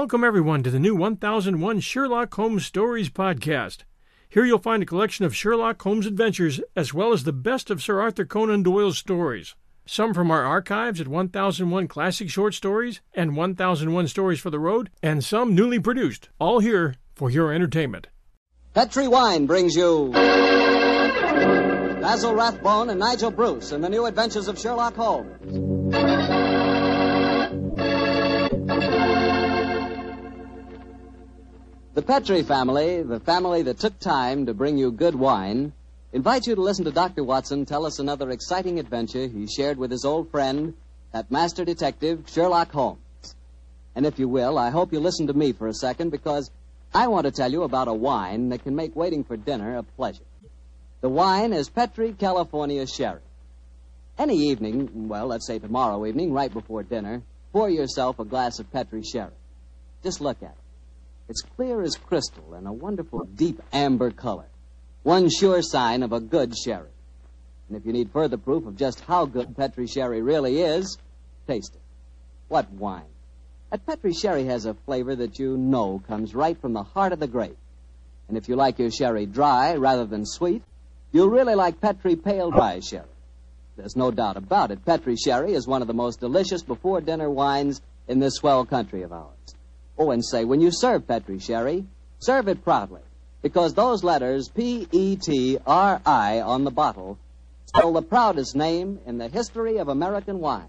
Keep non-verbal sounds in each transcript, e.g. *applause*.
Welcome, everyone, to the new 1001 Sherlock Holmes Stories podcast. Here you'll find a collection of Sherlock Holmes adventures as well as the best of Sir Arthur Conan Doyle's stories. Some from our archives at 1001 Classic Short Stories and 1001 Stories for the Road, and some newly produced, all here for your entertainment. Petri Wine brings you Basil Rathbone and Nigel Bruce in the new adventures of Sherlock Holmes. The Petri family, the family that took time to bring you good wine, invites you to listen to Dr. Watson tell us another exciting adventure he shared with his old friend, that master detective, Sherlock Holmes. And if you will, I hope you'll listen to me for a second because I want to tell you about a wine that can make waiting for dinner a pleasure. The wine is Petri California Sherry. Any evening, well, let's say tomorrow evening, right before dinner, pour yourself a glass of Petri Sherry. Just look at it. It's clear as crystal and a wonderful deep amber color. One sure sign of a good sherry. And if you need further proof of just how good Petri sherry really is, taste it. What wine? That Petri sherry has a flavor that you know comes right from the heart of the grape. And if you like your sherry dry rather than sweet, you'll really like Petri pale dry sherry. There's no doubt about it. Petri sherry is one of the most delicious before dinner wines in this swell country of ours. Oh, and say, when you serve Petri sherry, serve it proudly. Because those letters, P E T R I, on the bottle, spell the proudest name in the history of American wine.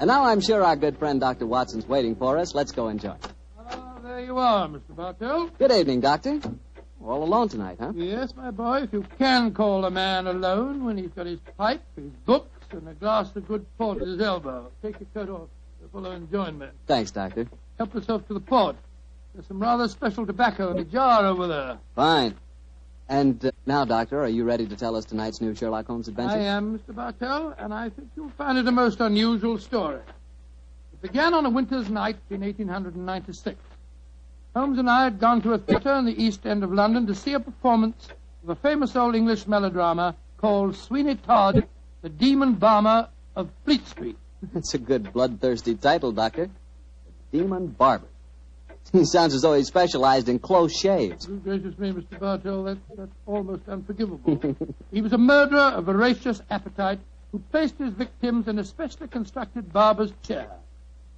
And now I'm sure our good friend Dr. Watson's waiting for us. Let's go enjoy. Ah, there you are, Mr. Bartell. Good evening, Doctor. All alone tonight, huh? Yes, my boy, if you can call a man alone when he's got his pipe, his books, and a glass of good port at his elbow. Take your coat off. The fellow enjoyment. Thanks, Doctor. Help yourself to the port. There's some rather special tobacco in a jar over there. Fine. And uh, now, Doctor, are you ready to tell us tonight's new Sherlock Holmes adventure? I am, Mr. Bartell, and I think you'll find it a most unusual story. It began on a winter's night in 1896. Holmes and I had gone to a theatre in the East End of London to see a performance of a famous old English melodrama called Sweeney Todd, the Demon Barber of Fleet Street. That's a good bloodthirsty title, Doctor. The Demon Barber. *laughs* He sounds as though he specialized in close shaves. Good gracious me, Mr. Bartell, that's, that's almost unforgivable. *laughs* he was a murderer of voracious appetite who placed his victims in a specially constructed barber's chair,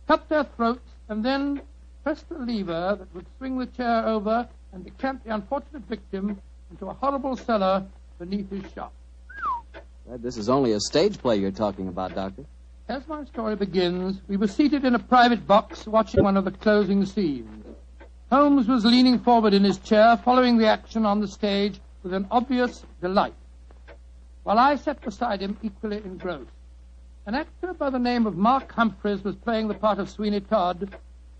cut their throats, and then pressed a lever that would swing the chair over and decamp the unfortunate victim into a horrible cellar beneath his shop. This is only a stage play you're talking about, Doctor. As my story begins, we were seated in a private box watching one of the closing scenes. Holmes was leaning forward in his chair, following the action on the stage with an obvious delight, while I sat beside him equally engrossed. An actor by the name of Mark Humphreys was playing the part of Sweeney Todd,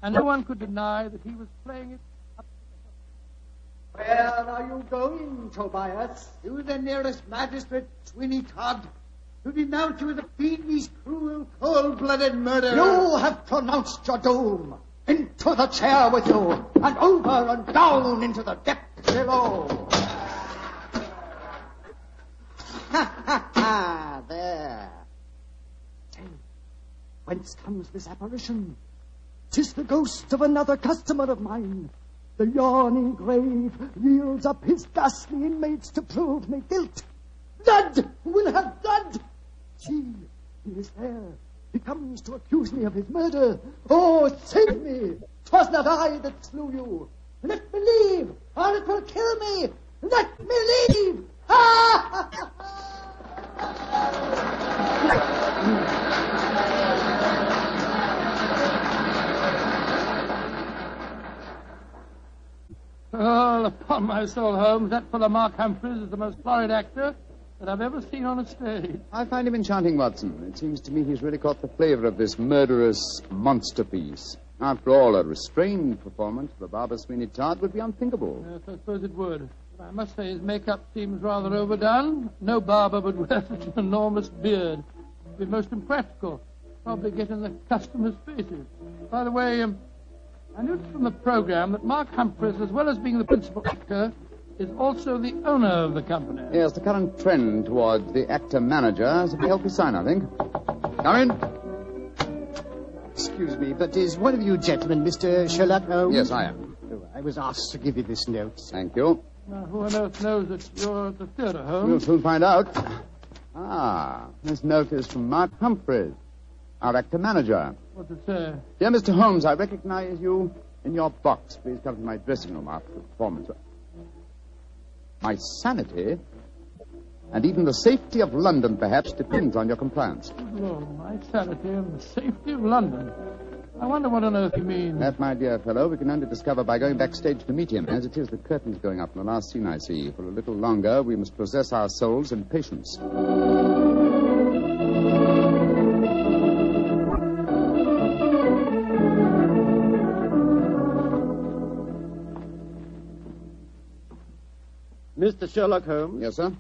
and no one could deny that he was playing it up to the Where are you going, Tobias? To the nearest magistrate, Sweeney Todd, to denounce you as a fiendish, cruel, cold-blooded murderer. You have pronounced your doom. Into the chair with you, and over and down into the depths below. Ha ha ha! There. Say, whence comes this apparition? Tis the ghost of another customer of mine. The yawning grave yields up his ghastly inmates to prove me guilt. Blood will have blood. See, he is there. He comes to accuse me of his murder. Oh, save me! 'Twas not I that slew you. Let me leave, or it will kill me. Let me leave. Ha! Ah! *laughs* ha, My soul, Holmes, that fellow Mark Humphreys is the most florid actor that I've ever seen on a stage. I find him enchanting, Watson. It seems to me he's really caught the flavor of this murderous monster piece. After all, a restrained performance of the Barber Sweeney Todd would be unthinkable. Yes, I suppose it would. But I must say his makeup seems rather overdone. No barber would *laughs* wear such an enormous beard. It'd be most impractical. Probably get in the customers' faces. By the way, um, I noticed from the program that Mark Humphreys, as well as being the principal actor, is also the owner of the company. Yes, the current trend towards the actor-manager is a healthy sign, I think. Come in. Excuse me, but is one of you gentlemen Mr. Sherlock Holmes? Yes, I am. Oh, I was asked to give you this note. Thank you. Now, who on earth knows that you're at the theatre, Holmes? We'll soon find out. Ah, this note is from Mark Humphreys, our actor-manager. What's it say? Dear Mr. Holmes, I recognize you in your box. Please come to my dressing room after the performance. My sanity, and even the safety of London, perhaps, depends on your compliance. Oh, Lord, my sanity and the safety of London. I wonder what on earth you mean. That, my dear fellow, we can only discover by going backstage to meet him. As it is, the curtain's going up in the last scene I see. For a little longer, we must possess our souls in patience. Mr. Sherlock Holmes? Yes, sir?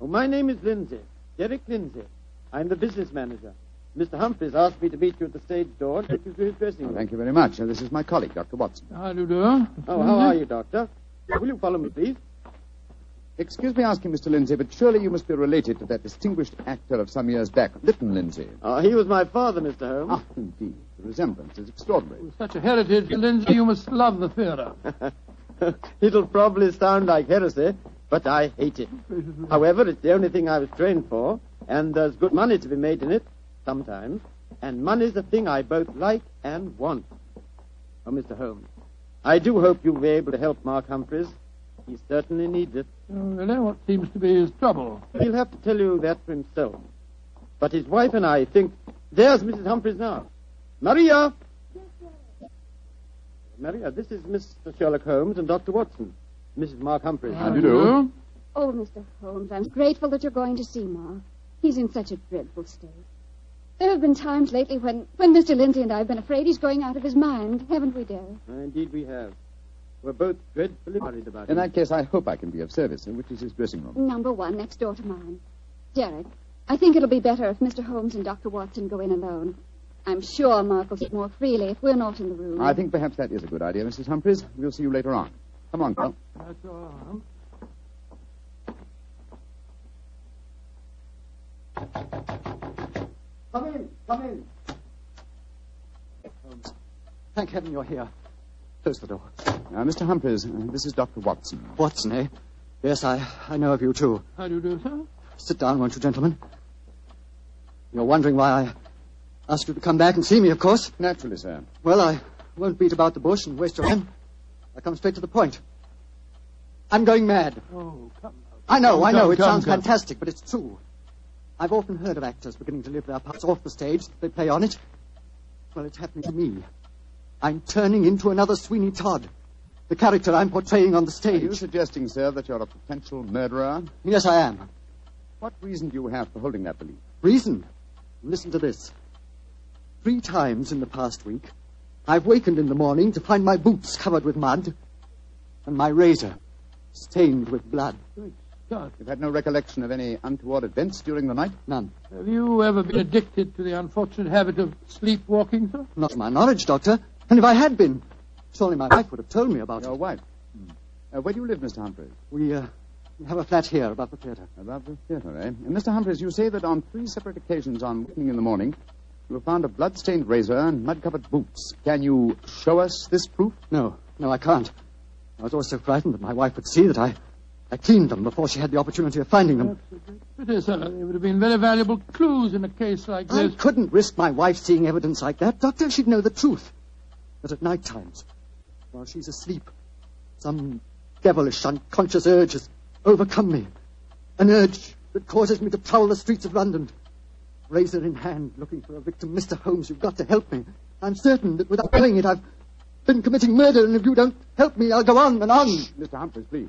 Oh, my name is Lindsay. Derek Lindsay. I'm the business manager. Mr. Humphreys asked me to meet you at the stage door and take you to his dressing room. Thank you very much. Uh, this is my colleague, Dr. Watson. How do you do? Oh, how are you, Doctor? Will you follow me, please? Excuse me asking, Mr. Lindsay, but surely you must be related to that distinguished actor of some years back, Lytton Lindsay. Oh, he was my father, Mr. Holmes. Ah, indeed. The resemblance is extraordinary. With such a heritage, Lindsay, you must love the theatre. *laughs* It'll probably sound like heresy, but I hate it. However, it's the only thing I was trained for, and there's good money to be made in it, sometimes. And money's a thing I both like and want. Oh, Mr. Holmes, I do hope you'll be able to help Mark Humphreys. He certainly needs it. Mm, oh, really? What seems to be his trouble? He'll have to tell you that for himself. But his wife and I think. There's Mrs. Humphreys now. Maria! Maria, this is Mr. Sherlock Holmes and Dr. Watson. Mrs. Mark Humphreys. How do you do? Oh, Mr. Holmes, I'm grateful that you're going to see Mark. He's in such a dreadful state. There have been times lately when, when Mr. Lindsay and I have been afraid he's going out of his mind, haven't we, dear? Uh, Indeed, we have. We're both dreadfully worried about In that case, I hope I can be of service. Which is his dressing room? Number one, next door to mine. Derek, I think it'll be better if Mr. Holmes and Dr. Watson go in alone. I'm sure Mark will sit more freely if we're not in the room. I think perhaps that is a good idea, Mrs. Humphreys. We'll see you later on. Come on, girl. That's all. Come in, come in. Holmes, thank heaven you're here. Close the door. Uh, Mr. Humphreys, uh, this is Dr. Watson. Watson, eh? Yes, I, I know of you too. How do you do, sir? Sit down, won't you, gentlemen? You're wondering why I asked you to come back and see me, of course. Naturally, sir. Well, I won't beat about the bush and waste your time. I come straight to the point. I'm going mad. Oh, come. I know, I know. It sounds fantastic, but it's true. I've often heard of actors beginning to live their parts off the stage. They play on it. Well, it's happening to me. I'm turning into another Sweeney Todd. The character I'm portraying on the stage. Are you suggesting, sir, that you're a potential murderer? Yes, I am. What reason do you have for holding that belief? Reason? Listen to this. Three times in the past week, I've wakened in the morning to find my boots covered with mud and my razor stained with blood. God, You've had no recollection of any untoward events during the night? None. have you ever been addicted to the unfortunate habit of sleepwalking, sir? Not to my knowledge, Doctor. And if I had been, surely my wife would have told me about Your it. Your wife. Uh, where do you live, Mr. Humphreys? We, uh, we have a flat here above the theatre. Above the theatre, eh? And Mr. Humphreys, you say that on three separate occasions on waking in the morning, you have found a blood-stained razor and mud-covered boots. Can you show us this proof? No, no, I can't. I was always so frightened that my wife would see that I, I cleaned them before she had the opportunity of finding them. Pity, sir. They would have been very valuable clues in a case like this. I couldn't risk my wife seeing evidence like that. Doctor, she'd know the truth. But at night times, while she's asleep, some devilish, unconscious urge has overcome me. An urge that causes me to prowl the streets of London. Razor in hand, looking for a victim. Mr. Holmes, you've got to help me. I'm certain that without knowing it, I've been committing murder, and if you don't help me, I'll go on and on. Mr. Humphreys, please.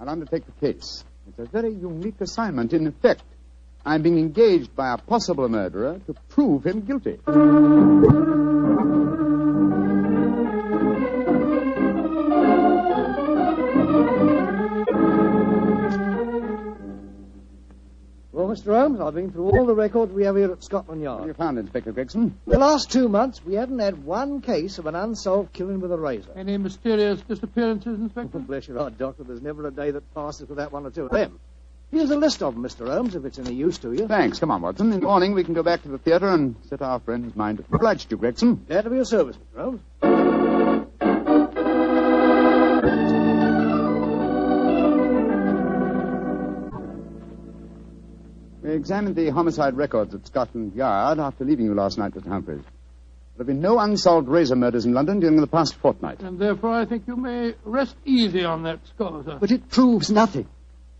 I'll undertake the case. It's a very unique assignment. In effect, I'm being engaged by a possible murderer to prove him guilty. Mr. Holmes, I've been through all the records we have here at Scotland What have you Yard. found, Inspector Gregson? The last two months, we haven't had one case of an unsolved killing with a razor. Any mysterious disappearances, Inspector? Oh, bless your heart, Doctor, there's never a day that passes without one or two of them. Here's a list of them, Mr. Holmes, if it's any use to you. Thanks. Come on, Watson. In the morning, we can go back to the theatre and set our friend's mind at obliged you, Gregson. Glad to be of service, Mr. Holmes. Examined the homicide records at Scotland Yard after leaving you last night, Mr. Humphreys. There have been no unsolved razor murders in London during the past fortnight. And therefore, I think you may rest easy on that score, sir. But it proves nothing.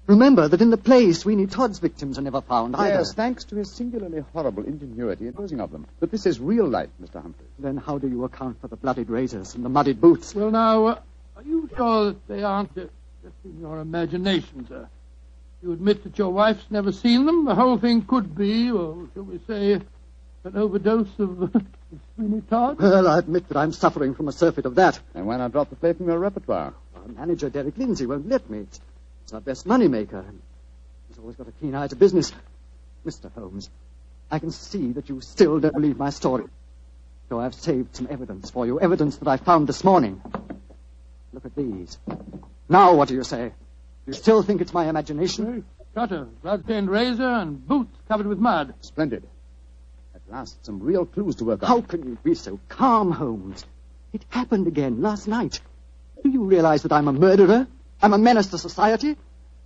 Remember that in the play, Sweeney Todd's victims are never found either. Yes, thanks to his singularly horrible ingenuity in disposing of them. But this is real life, Mr. Humphreys. Then how do you account for the bloodied razors and the muddied boots? Well, now, uh, are you sure that they aren't uh, just in your imagination, sir? You admit that your wife's never seen them? The whole thing could be, or shall we say, an overdose of uh, *laughs* Sweeney Todd? Well, I admit that I'm suffering from a surfeit of that. And why not drop the play from your repertoire? Our manager, Derek Lindsay, won't let me. It's, it's our best money maker. He's always got a keen eye to business. Mr. Holmes, I can see that you still don't believe my story. So I've saved some evidence for you, evidence that I found this morning. Look at these. Now, what do you say? You still think it's my imagination? Cutter, blood-stained razor, and boots covered with mud. Splendid. At last, some real clues to work on. How can you be so calm, Holmes? It happened again last night. Do you realize that I'm a murderer? I'm a menace to society?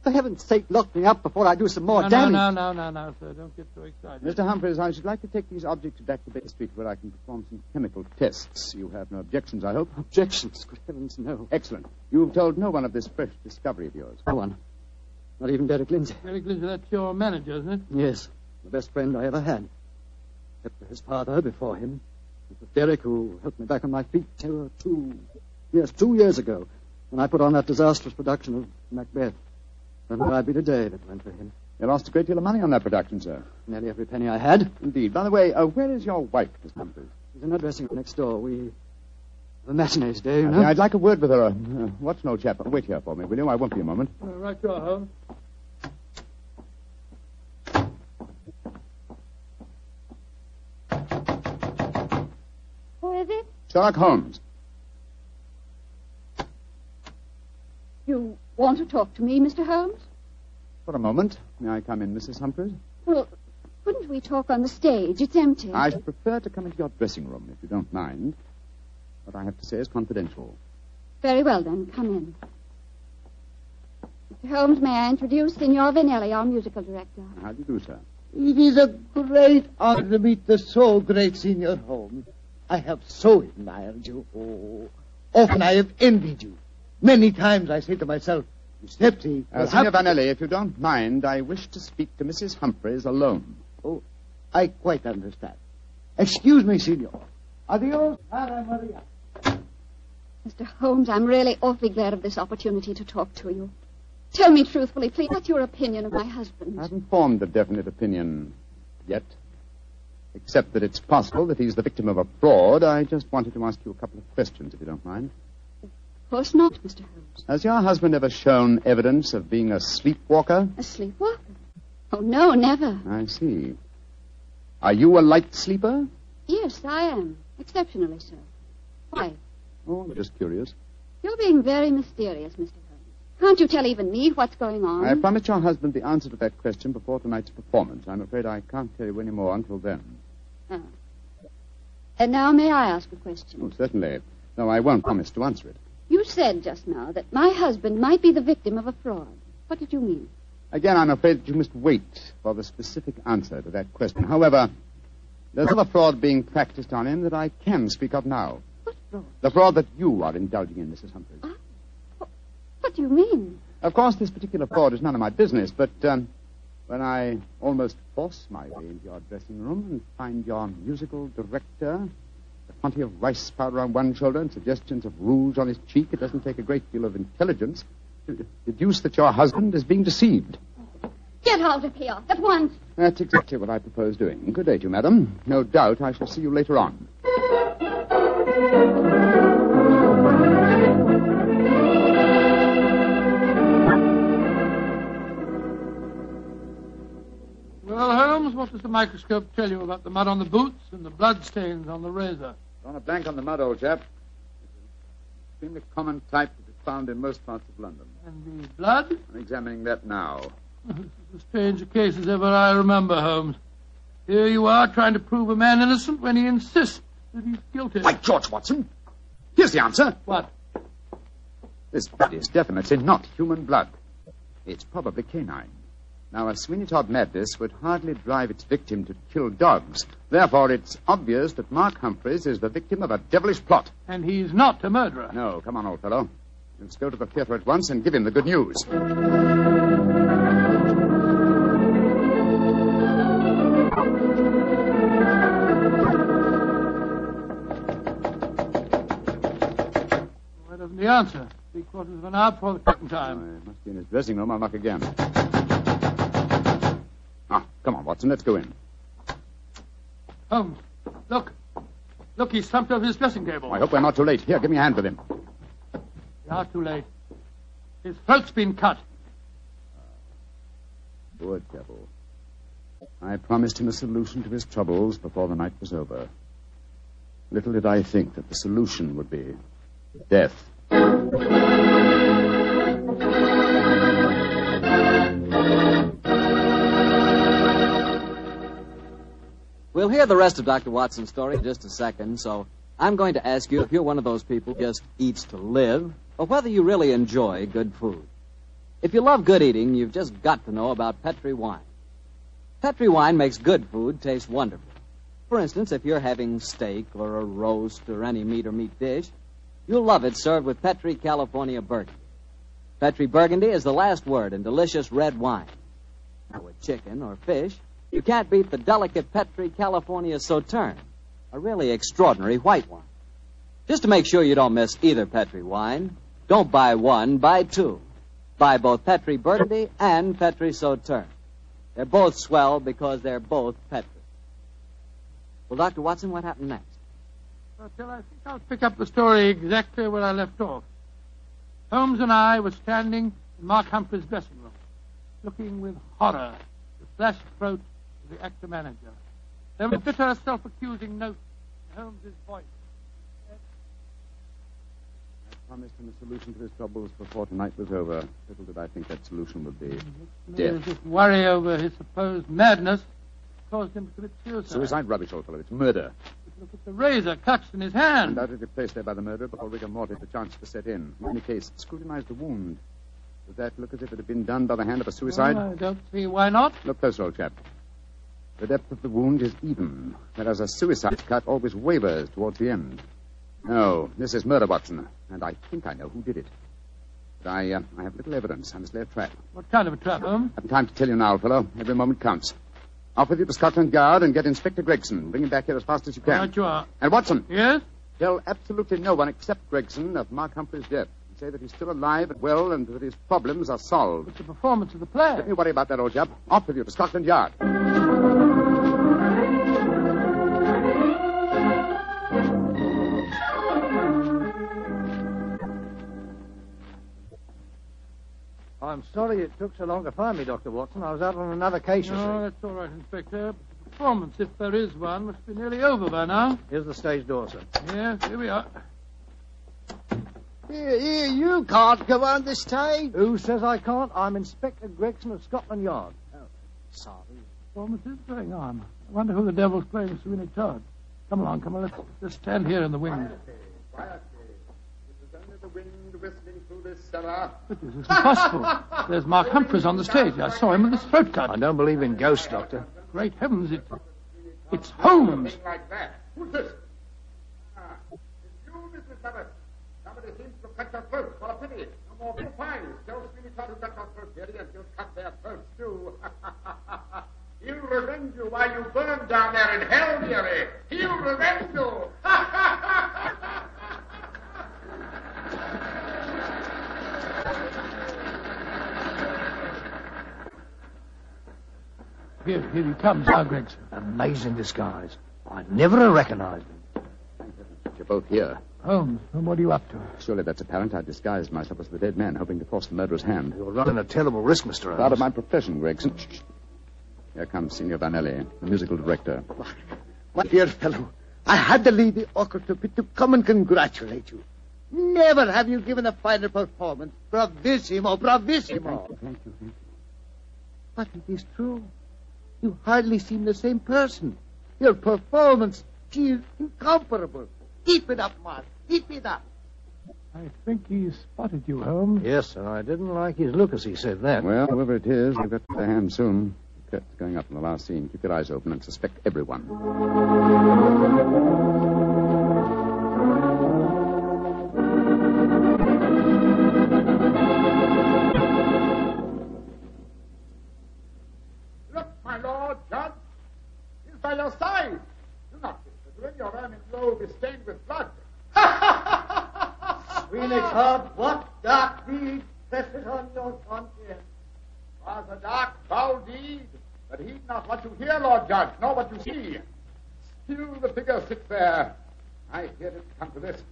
For heaven's sake, lock me up before I do some more no, damage. no, no, no, no, no, sir. Don't get so excited. Mr. Humphreys, I should like to take these objects back to Baker Street where I can perform some chemical tests. You have no objections, I hope? Objections? Good heavens, no. Excellent. You've told no one of this fresh discovery of yours. No one. Not even Derek Lindsay. Derek Lindsay, that's your manager, isn't it? Yes, the best friend I ever had. Except for his father before him. It was Derek who helped me back on my feet two, two, yes, two years ago when I put on that disastrous production of Macbeth. And where I'd be today if it went for him. You lost a great deal of money on that production, sir. Nearly every penny I had. Indeed. By the way, uh, where is your wife, Miss Humphreys? She's in her dressing room next door. We have a matinee today, you Uh, know. I'd like a word with her. Uh, uh, what's an old chap? Wait here for me, will you? I won't be a moment. Uh, right you are, Holmes. Who is it? Sherlock Holmes. You want to talk to me, Mr. Holmes? For a moment. May I come in, Mrs. Humphreys? Well, couldn't we talk on the stage? It's empty. I should prefer to come into your dressing room, if you don't mind. What I have to say is confidential. Very well, then. Come in. Mr. Holmes, may I introduce Signor Vanelli, our musical director? How do you do, sir? It is a great honor to meet the so great Senior Holmes. I have so admired you. Oh, often I have envied you. Many times I say to myself, Snipsy, Uh, Signor Vanelli, if you don't mind, I wish to speak to Mrs. Humphreys alone. Oh, I quite understand. Excuse me, Signor. Adios, Ana Maria. Mr. Holmes, I'm really awfully glad of this opportunity to talk to you. Tell me truthfully, please, what's your opinion of my husband? I haven't formed a definite opinion yet. Except that it's possible that he's the victim of a fraud. I just wanted to ask you a couple of questions, if you don't mind. Of course not, Mr. Holmes. Has your husband ever shown evidence of being a sleepwalker? A sleepwalker? Oh, no, never. I see. Are you a light sleeper? Yes, I am. Exceptionally so. Why? Oh, I'm just curious. You're being very mysterious, Mr. Holmes. Can't you tell even me what's going on? I promised your husband the answer to that question before tonight's performance. I'm afraid I can't tell you any more until then. Oh. And now may I ask a question? Oh, certainly. No, I won't promise to answer it. You said just now that my husband might be the victim of a fraud. What did you mean? Again, I'm afraid that you must wait for the specific answer to that question. However, there's another fraud being practiced on him that I can speak of now. What fraud? The fraud that you are indulging in, Mrs. Humphreys. What do you mean? Of course, this particular fraud is none of my business, but um, when I almost force my way into your dressing room and find your musical director, quantity of rice powder on one shoulder and suggestions of rouge on his cheek, it doesn't take a great deal of intelligence to deduce that your husband is being deceived. Get out of here at once. That's exactly what I propose doing. Good day to you, madam. No doubt I shall see you later on. Does the microscope tell you about the mud on the boots and the blood stains on the razor? On a blank on the mud, old chap. It's an extremely common type that is found in most parts of London. And the blood? I'm examining that now. *laughs* This is as strange a case as ever I remember, Holmes. Here you are trying to prove a man innocent when he insists that he's guilty. By George Watson! Here's the answer. What? This blood is definitely not human blood. It's probably canine. Now, a Sweeney Todd madness would hardly drive its victim to kill dogs. Therefore, it's obvious that Mark Humphreys is the victim of a devilish plot. And he's not a murderer. No, come on, old fellow. Let's go to the theater at once and give him the good news. Why doesn't he answer? Three quarters of an hour before the second time. Oh, I must be in his dressing room. I'll knock again. Come on, Watson. Let's go in. Holmes, look. Look, he's slumped over his dressing table. I hope we're not too late. Here, give me a hand with him. We are too late. His throat's been cut. Poor devil. I promised him a solution to his troubles before the night was over. Little did I think that the solution would be death. We'll hear the rest of Dr. Watson's story in just a second, so I'm going to ask you if you're one of those people who just eats to live, or whether you really enjoy good food. If you love good eating, you've just got to know about Petri wine. Petri wine makes good food taste wonderful. For instance, if you're having steak or a roast or any meat or meat dish, you'll love it served with Petri California Burgundy. Petri Burgundy is the last word in delicious red wine. Now, with chicken or fish, you can't beat the delicate Petri California Sauterne, a really extraordinary white wine. Just to make sure you don't miss either Petri wine, don't buy one, buy two. Buy both Petri Burgundy and Petri Sauterne. They're both swell because they're both Petri. Well, Dr. Watson, what happened next? Well, I think I'll pick up the story exactly where I left off. Holmes and I were standing in Mark Humphrey's dressing room, looking with horror at the flashed throat the actor manager. There was bitter, self-accusing note in Holmes's voice. I promised him a solution to his troubles before tonight was over. Little did I think that solution would be death. this worry over his supposed madness caused him to commit suicide. Suicide rubbish, old fellow. It's murder. Look at the razor clutched in his hand. Undoubtedly placed there by the murderer before rigor mortis had the chance to set in. In any case, scrutinize the wound. Does that look as if it had been done by the hand of a suicide? Well, I don't see why not. Look closer, old chap. The depth of the wound is even, whereas a suicide cut always wavers towards the end. No, this is murder, Watson, and I think I know who did it. But I, uh, I have little evidence. I must lay a trap. What kind of a trap, Holmes? I have time to tell you now, fellow. Every moment counts. Off with you to Scotland Yard and get Inspector Gregson. Bring him back here as fast as you can. Right you are. And Watson, Yes? tell absolutely no one except Gregson of Mark Humphrey's death. And say that he's still alive and well and that his problems are solved. It's the performance of the play. Let me worry about that, old chap. Off with you to Scotland Yard. I'm sorry it took so long to find me, Dr. Watson. I was out on another case, you No, that's all right, Inspector. But the performance, if there is one, must be nearly over by now. Here's the stage door, sir. Yes, here we are. Here, here, you can't go on the stage. Who says I can't? I'm Inspector Gregson of Scotland Yard. Oh, Sorry. Performance is going on. I wonder who the devil's playing Sweeney Todd. Come along, come on. Let's just stand here in the wings. the wind whistling through this cellar. But this isn't possible. There's Mark Humphreys on the stage. I saw him with his throat cut. I don't believe in ghosts, Doctor. Great heavens, it, it's Holmes. Something like that. Who's this? Ah, it's you, Mrs. Summers. Somebody seems to cut your throat. What a pity. No more blue pies. Tell Sweeney Todd who cut your throat, dearie, and he'll cut their throats, too. He'll revenge you while you burn down there in hell, dearie. He'll revenge you. *laughs* Here, here he comes now, Gregson. Amazing disguise. I never have recognized him. You're both here. Holmes, and what are you up to? Surely that's apparent. I disguised myself as the dead man, hoping to force the murderer's hand. You're running a terrible risk, Mr. Holmes. Part of my profession, Gregson. Shh, shh. Here comes Signor Vanelli, the musical director. My dear fellow, I had to leave the orchestra pit to come and congratulate you. Never have you given a finer performance. Bravissimo, bravissimo. Thank you, thank you. But it is true. You hardly seem the same person. Your performance, she is incomparable. Keep it up, Mark. Keep it up. I think he spotted you, Holmes. Yes, and I didn't like his look as he said that. Well, whoever it is, we've got their hand soon. The curtain's going up in the last scene. Keep your eyes open and suspect everyone. Look, my lord, judge. He's by your side. Do not disappear. Your ermine robe is stained with blood. Phoenix Hart, what dark deed presses on your conscience? Was a dark, foul deed, but heed not what you hear, Lord Judge, nor what you see. Still the figure sits there. I hear it come to this.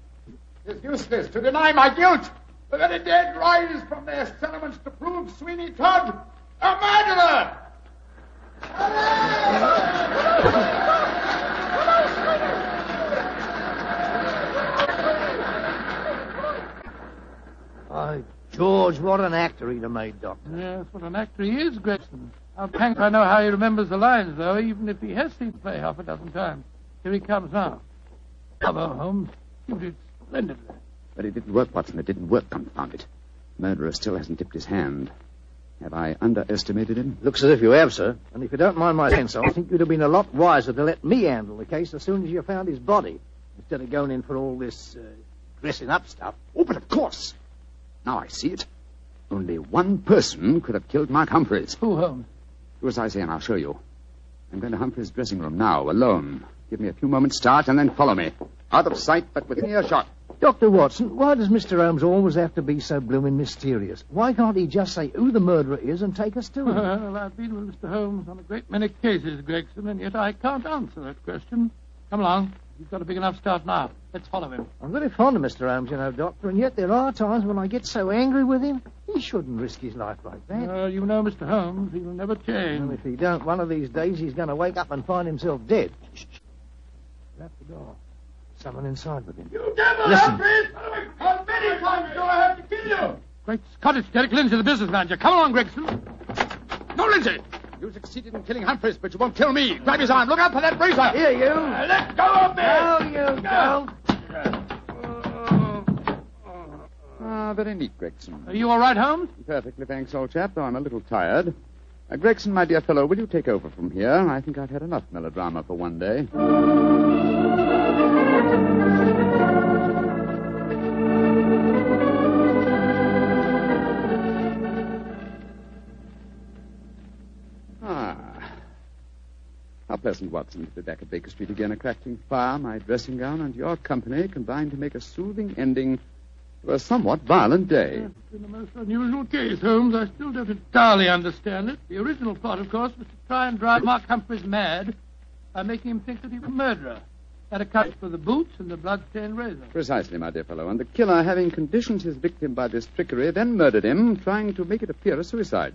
It is useless to deny my guilt. The very dead rise from their settlements to prove Sweeney Todd a murderer. By George, what an actor he'd have made, Doctor. Yes, what an actor he is, Gregson. I'll thank I know how he remembers the lines, though, even if he has seen the play half a dozen times. Here he comes now. Bravo, Holmes. You did splendidly. But it didn't work, Watson. It didn't work, confound it. Murderer still hasn't tipped his hand. Have I underestimated him? Looks as if you have, sir. And if you don't mind my saying so, I think you'd have been a lot wiser to let me handle the case as soon as you found his body, instead of going in for all this uh, dressing up stuff. Oh, but of course. Now I see it. Only one person could have killed Mark Humphreys. Who, Holmes? Do as I say, and I'll show you. I'm going to Humphreys' dressing room now, alone. Give me a few moments' start, and then follow me. Out of sight, but within earshot. Dr. Watson, why does Mr. Holmes always have to be so blooming mysterious? Why can't he just say who the murderer is and take us to him? Well, I've been with Mr. Holmes on a great many cases, Gregson, and yet I can't answer that question. Come along. You've got a big enough start now. Let's follow him. I'm very fond of Mr. Holmes, you know, Doctor, and yet there are times when I get so angry with him. He shouldn't risk his life like that. Uh, you know Mr. Holmes. He'll never change. And if he don't, one of these days he's going to wake up and find himself dead. Shh, shh. Shut the door. Someone inside with him. You devil, Listen. Humphreys! How many times do I have to kill you? Great Scottish, it's Derek Lindsay, the business manager. Come along, Gregson. No, Lindsay! You succeeded in killing Humphreys, but you won't kill me. Grab his arm. Look out for that razor. Here, you. Uh, let go of me! No, you don't. Ah, very neat, Gregson. Are you all right, Holmes? Perfectly, thanks, old chap, though I'm a little tired. Uh, Gregson, my dear fellow, will you take over from here? I think I've had enough melodrama for one day. How Watson, to be back at Baker Street again, a crackling fire, my dressing gown, and your company combined to make a soothing ending to a somewhat violent day. It's been a most unusual case, Holmes. I still don't entirely understand it. The original plot, of course, was to try and drive Mark Humphreys mad by making him think that he was a murderer. That accounts for the boots and the blood-stained razor. Precisely, my dear fellow. And the killer, having conditioned his victim by this trickery, then murdered him, trying to make it appear a suicide.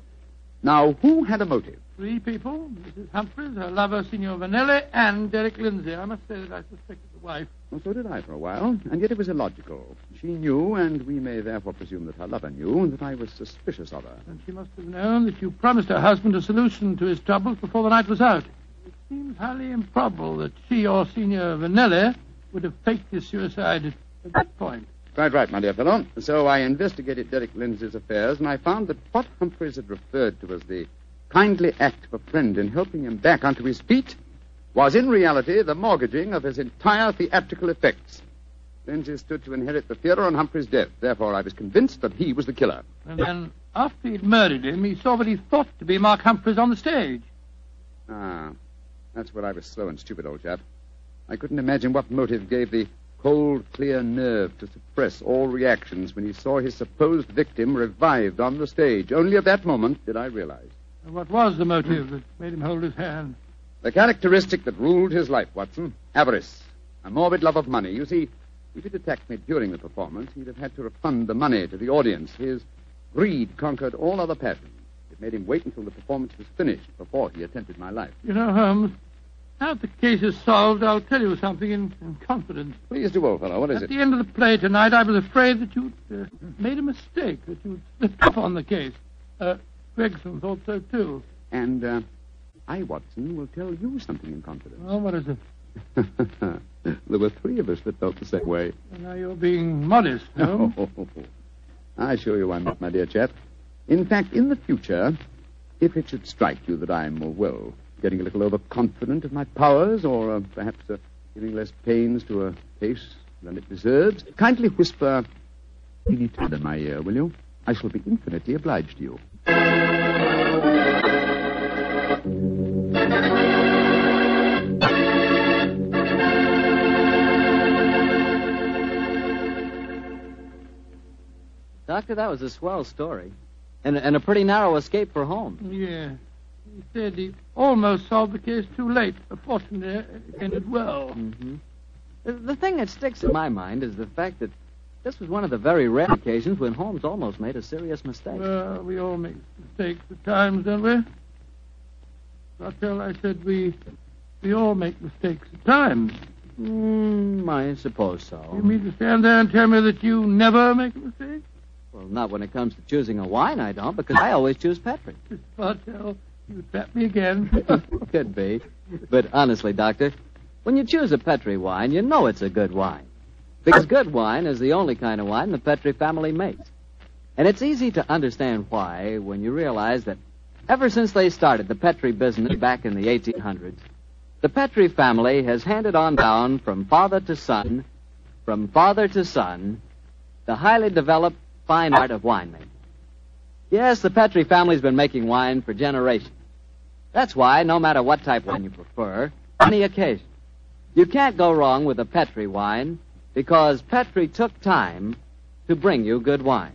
Now, who had a motive? Three people, Mrs. Humphreys, her lover, Signor Vanelli, and Derek Lindsay. I must say that I suspected the wife. Well, so did I for a while, and yet it was illogical. She knew, and we may therefore presume that her lover knew, that I was suspicious of her. And she must have known that you promised her husband a solution to his troubles before the night was out. It seems highly improbable that she or Signor Vanelli would have faked his suicide at, at that point. Quite right, my dear fellow. So I investigated Derek Lindsay's affairs, and I found that what Humphreys had referred to as the kindly act of a friend in helping him back onto his feet was in reality the mortgaging of his entire theatrical effects. Lindsay stood to inherit the theater on Humphrey's death. Therefore, I was convinced that he was the killer. And then, after he'd murdered him, he saw what he thought to be Mark Humphreys on the stage. Ah, that's where I was slow and stupid, old chap. I couldn't imagine what motive gave the cold, clear nerve to suppress all reactions when he saw his supposed victim revived on the stage. Only at that moment did I realize. And what was the motive that made him hold his hand? The characteristic that ruled his life, Watson avarice, a morbid love of money. You see, if he'd attacked me during the performance, he'd have had to refund the money to the audience. His greed conquered all other passions. It made him wait until the performance was finished before he attempted my life. You know, Holmes, now the case is solved, I'll tell you something in, in confidence. Please do, old fellow. What is At it? At the end of the play tonight, I was afraid that you'd uh, made a mistake, that you'd slipped up on the case. Uh, Gregson thought so, too. And uh, I, Watson, will tell you something in confidence. Well, what is it? *laughs* there were three of us that felt the same way. Well, now you're being modest, Holmes. *laughs* I assure you I'm not, my dear chap. In fact, in the future, if it should strike you that I'm, well, getting a little overconfident of my powers, or uh, perhaps uh, giving less pains to a case than it deserves, kindly whisper Lady Todd in my ear, will you? I shall be infinitely obliged to you. Doctor, that was a swell story. And, and a pretty narrow escape for Holmes. Yeah. He said he almost solved the case too late. Fortunately, it ended well. Mm-hmm. The, the thing that sticks in my mind is the fact that this was one of the very rare occasions when Holmes almost made a serious mistake. Well, we all make mistakes at times, don't we? Bartell, I said we we all make mistakes at times. Mm, I suppose so. You mean to stand there and tell me that you never make a mistake? Well, not when it comes to choosing a wine, I don't, because I always choose Petri. Bartell, you trap me again. *laughs* Could be. But honestly, Doctor, when you choose a Petri wine, you know it's a good wine. Because good wine is the only kind of wine the Petri family makes. And it's easy to understand why when you realize that ever since they started the Petri business back in the 1800s, the Petri family has handed on down from father to son, from father to son, the highly developed fine art of winemaking. Yes, the Petri family's been making wine for generations. That's why, no matter what type of wine you prefer, any occasion, you can't go wrong with a Petri wine because Petri took time to bring you good wine.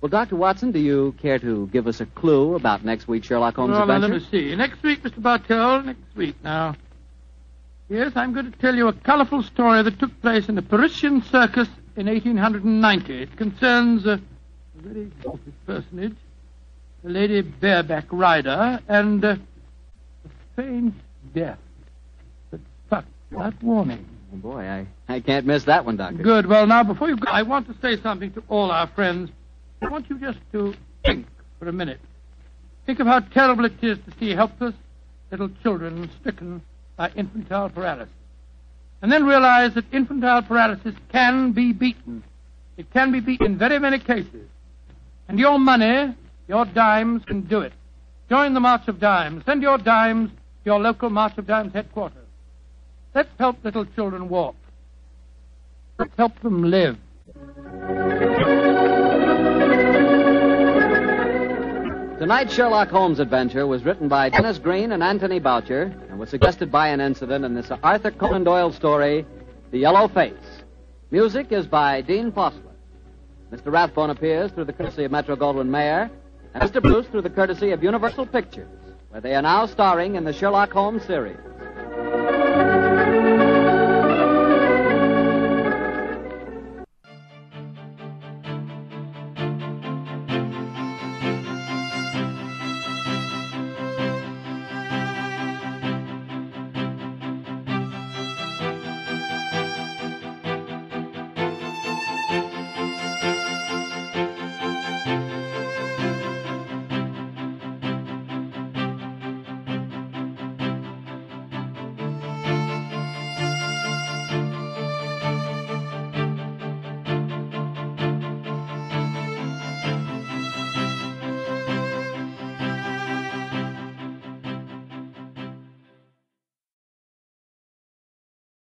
Well, Dr. Watson, do you care to give us a clue about next week's Sherlock Holmes well, adventure? let me see. Next week, Mr. Bartell, next week now. Yes, I'm going to tell you a colorful story that took place in the Parisian circus in 1890. It concerns uh, a very exalted personage, a Lady Bareback Rider, and uh, a strange death that struck without warning. Oh, boy, I, I can't miss that one, Doctor. Good. Well, now, before you go, I want to say something to all our friends. I want you just to think for a minute. Think of how terrible it is to see helpless little children stricken by infantile paralysis. And then realize that infantile paralysis can be beaten. It can be beaten in very many cases. And your money, your dimes can do it. Join the March of Dimes. Send your dimes to your local March of Dimes headquarters. Let's help little children walk. Let's help them live. Tonight's Sherlock Holmes adventure was written by Denis Green and Anthony Boucher and was suggested by an incident in this Arthur Conan Doyle story, The Yellow Face. Music is by Dean Fossler. Mr. Rathbone appears through the courtesy of Metro Goldwyn Mayer, and Mr. Bruce through the courtesy of Universal Pictures, where they are now starring in the Sherlock Holmes series.